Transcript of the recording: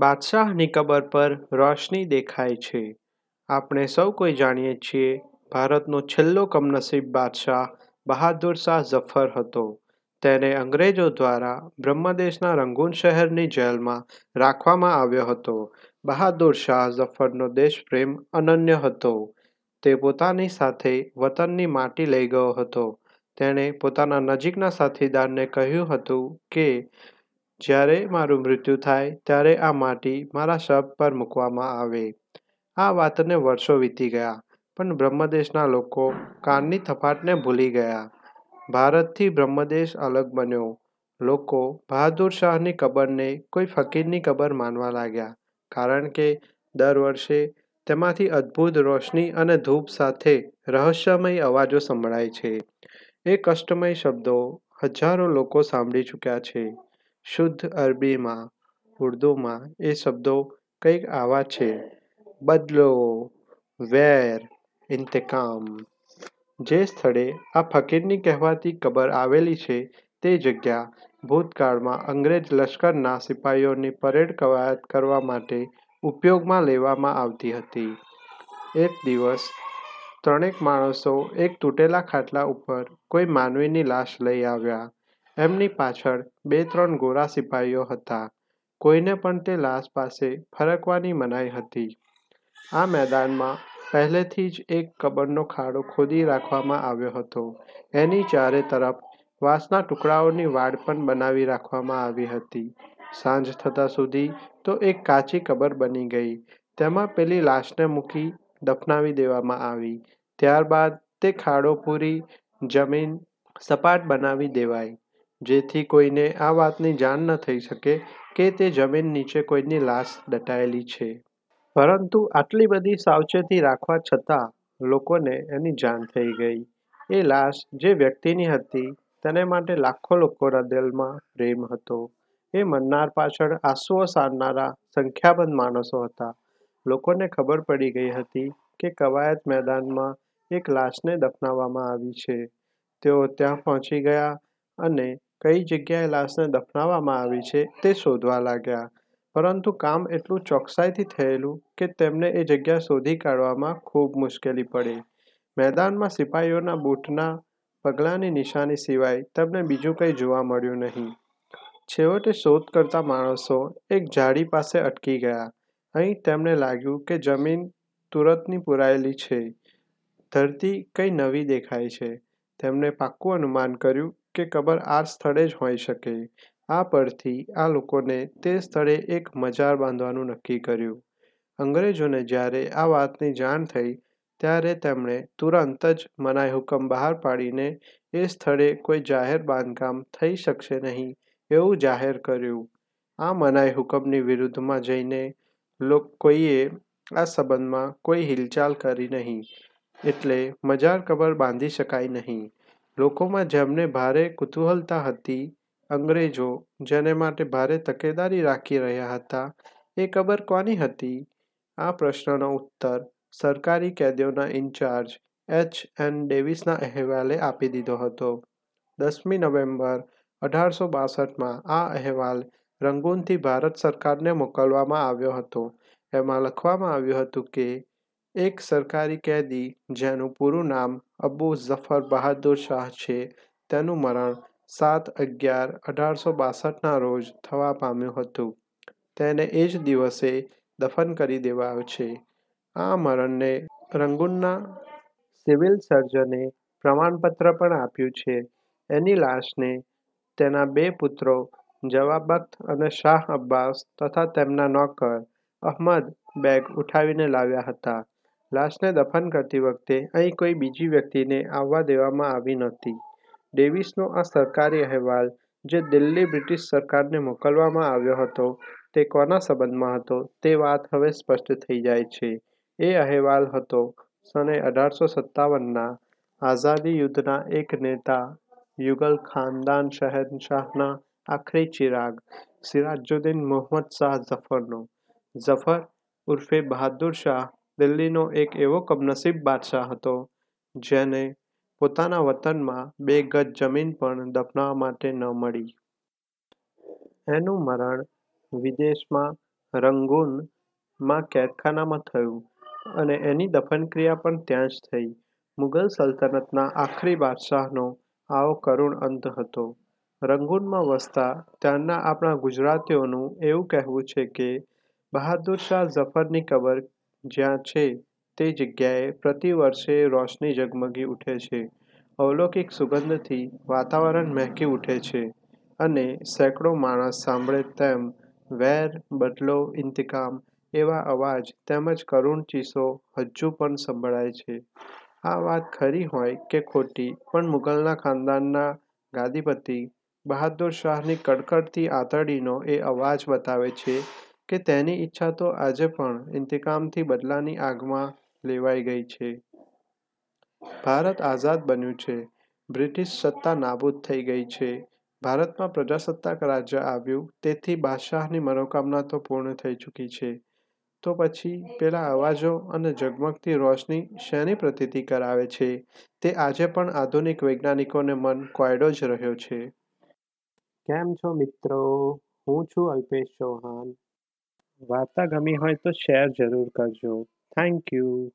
બાદશાહની કબર પર રોશની દેખાય છે. આપણે સૌ કોઈ જાણીએ છીએ, ભારતનો છેલ્લો કમનસીબ બાદશાહ બહાદુર શાહ ઝફર હતો. તેને અંગ્રેજો દ્વારા બ્રહ્મદેશના રંગૂન શહેરની જેલમાં રાખવામાં આવ્યો હતો. બહાદુર શાહ ઝફરનો દેશપ્રેમ અનન્ય હતો. તે પોતાની સાથે વતનની માટી લઈ ગયો હતો. તેણે પોતાના નજીકના સાથીદારને કહ્યું હતું કે જ્યારે મારું મૃત્યુ થાય ત્યારે આ માટી મારા શબ પર મૂકવામાં આવે. આ વાતને વર્ષો વીતી ગયા, પણ બ્રહ્મદેશના લોકો કાનની થપાટને ભૂલી ગયા. ભારતથી બ્રહ્મદેશ અલગ બન્યો. લોકો બહાદુર શાહની કબરને કોઈ ફકીરની કબર માનવા લાગ્યા, કારણ કે દર વર્ષે તેમાંથી અદ્ભુત રોશની અને ધૂપ સાથે રહસ્યમય અવાજો સંભળાય છે. એ કષ્ટમય શબ્દો હજારો લોકો સાંભળી ચૂક્યા છે. શુદ્ધ અરબીમાં, ઉર્દૂમાં એ શબ્દો કંઈક આવા છે: બદલો, વેર ઇન્તેકામ. જે સ્થળે આ ફકીરની કહેવાતી કબર આવેલી છે તે જગ્યા ભૂતકાળમાં અંગ્રેજ લશ્કરના સિપાઈઓની પરેડ કવાયત કરવા માટે ઉપયોગમાં લેવામાં આવતી હતી. એક દિવસ ત્રણેક માણસો એક તૂટેલા ખાટલા ઉપર કોઈ માનવીની લાશ લઈ આવ્યા. એમની પાછળ બે ત્રણ ગોરા સિપાઈઓ હતા. કોઈને પણ તે લાશ પાસે ફરકવાની મનાઈ હતી. આ મેદાનમાં પહેલેથી જ એક કબરનો ખાડો ખોદી રાખવામાં આવ્યો હતો. એની ચારે તરફ વાંસના ટુકડાઓની વાડ પણ બનાવી રાખવામાં આવી હતી. સાંજ થતાં સુધી તો એક કાચી કબર બની ગઈ. તેમાં પેલી લાશને મૂકી દફનાવી દેવામાં આવી. ત્યારબાદ તે ખાડો પૂરી જમીન સપાટ બનાવી દેવાઈ, જેથી કોઈને આ વાતની જાણ ન થઈ શકે કે તે જમીન નીચે કોઈની લાશ દટાયેલી છે. પરંતુ આટલી બધી સાવચેતી રાખવા છતાં લોકોને એની જાણ થઈ ગઈ. એ લાશ જે વ્યક્તિની હતી, તેને માટે લાખો લોકોના દિલમાં પ્રેમ હતો. એ મરનાર પાછળ આંસુઓ સારનારા સંખ્યાબંધ માણસો હતા. લોકોને ખબર પડી ગઈ હતી કે કવાયત મેદાનમાં એક લાશને દફનાવવામાં આવી છે. તેઓ ત્યાં પહોંચી ગયા અને કઈ જગ્યાએ લાશને દફનાવવામાં આવી છે તે શોધવા લાગ્યા. પરંતુ કામ એટલું ચોકસાઈથી થયેલું કે તેમને એ જગ્યા શોધી કાઢવામાં ખૂબ મુશ્કેલી પડી. મેદાનમાં સિપાહીઓના બૂટના પગલાંની નિશાની સિવાય તેમને બીજું કંઈ જોવા મળ્યું નહીં. છેવટે શોધ કરતા માણસો એક ઝાડી પાસે અટકી ગયા. અહીં તેમને લાગ્યું કે જમીન તુરતની પુરાયેલી છે. ધરતી કંઈ નવી દેખાય છે. તેમણે પાક્કું અનુમાન કર્યું કે કબર આ સ્થળે જ હોઈ શકે. આ પરથી આ લોકોને તે સ્થળે એક મજાર બાંધવાનું નક્કી કર્યું. અંગ્રેજોને જ્યારે આ વાતની જાણ થઈ ત્યારે તેમણે તુરંત જ મનાઈહુકમ બહાર પાડીને એ સ્થળે કોઈ જાહેર બાંધકામ થઈ શકશે નહીં એવું જાહેર કર્યું. આ મનાઈહુકમની વિરુદ્ધમાં જઈને કોઈએ આ સંબંધમાં કોઈ હિલચાલ કરી નહીં, એટલે મજાર કબર બાંધી શકાય નહીં. લોકોમાં જેમને ભારે કુતૂહલતા હતી, અંગ્રેજો જેને માટે ભારે તકેદારી રાખી રહ્યા હતા એ કબર કોની હતી? આ પ્રશ્નનો ઉત્તર સરકારી કેદીઓના ઇન્ચાર્જ એચ. એન. ડેવિસના અહેવાલે આપી દીધો હતો. દસમી નવેમ્બર અઢારસો બાસઠમાં આ અહેવાલ રંગૂનથી ભારત સરકારને મોકલવામાં આવ્યો હતો. એમાં લખવામાં આવ્યું હતું કે એક સરકારી કેદી જેનું પૂરું નામ અબૂ ઝફર બહાદુર શાહ છે તેનું મરણ સાત અગિયાર અઢારસો બાસઠના રોજ થવા પામ્યું હતું. તેને એ જ દિવસે દફન કરી દેવાયો છે. આ મરણને રંગૂનના સિવિલ સર્જને પ્રમાણપત્ર પણ આપ્યું છે. એની લાશને તેના બે પુત્રો જવાબખ્ત અને શાહ અબ્બાસ તથા તેમના નોકર અહમદ બેગ ઉઠાવીને લાવ્યા હતા. લાશને દફન કરતી વખતે અહીં કોઈ બીજી વ્યક્તિને આવવા દેવામાં આવી નહોતી. ડેવિસનો આ સરકારી અહેવાલ જે દિલ્હી બ્રિટિશ સરકારને મોકલવામાં આવ્યો હતો તે કોના સંબંધમાં હતો તે વાત હવે સ્પષ્ટ થઈ જાય છે. એ અહેવાલ હતો સને અઢારસો સત્તાવનના આઝાદી યુદ્ધના એક નેતા યુગલ ખાનદાન શહેનશાહના આખરી ચિરાગ, સિરાજુદ્દીન મોહમ્મદ શાહ ઝફરનો. ઝફર ઉર્ફે બહાદુર શાહ દિલ્હીનો એક એવો કમનસીબ બાદશાહ હતો, જેને પોતાના વતનમાં બે ગજ જમીન પણ દફનાવા માટે ન મળી. એનું મરણ વિદેશમાં રંગૂનમાં કેદખાનામાં થયું અને એની દફનક્રિયા પણ ત્યાં જ થઈ. મુગલ સલ્તનતના આખરી બાદશાહનો આવો કરુણ અંત હતો. રંગૂનમાં વસતા ત્યાંના આપણા ગુજરાતીઓનું એવું કહેવું છે કે બહાદુર શાહ ઝફરની કબર જ્યાં છે તે જગ્યાએ પ્રતિ વર્ષે રોશની ઝગમગી ઉઠે છે, અલૌકિક સુગંધથી વાતાવરણ મહેકી ઉઠે છે અને સેંકડો માણસ સાંભળે તેમ વેર, બદલો, ઇંતકામ એવા અવાજ તેમજ કરુણ ચીસો હજુ પણ સંભળાય છે. આ વાત ખરી હોય કે ખોટી પણ મુઘલના ખાનદાનના ગાદીપતિ બહાદુર શાહની કડકડતી આંતરડીનો એ અવાજ બતાવે છે કે તેની ઈચ્છા તો આજે પણ ઇન્તેકામથી બદલાની આગમાં લેવાઈ ગઈ છે. ભારત આઝાદ બન્યું છે, બ્રિટિશ સત્તા નાબૂદ થઈ ગઈ છે, ભારતમાં પ્રજાસત્તાક રાજ્ય આવ્યું તેથી બાદશાહની મનોકામના તો પૂર્ણ થઈ ચૂકી છે, તો પછી પેલા અવાજો અને ઝગમગતી રોશની શેની પ્રતીતિ કરાવે છે તે આજે પણ આધુનિક વૈજ્ઞાનિકોને મન કોયડો જ રહ્યો છે. કેમ છો મિત્રો? હું છું અલ્પેશ ચૌહાણ. વાર્તા ગમી હોય તો શેર જરૂર કરજો. Thank you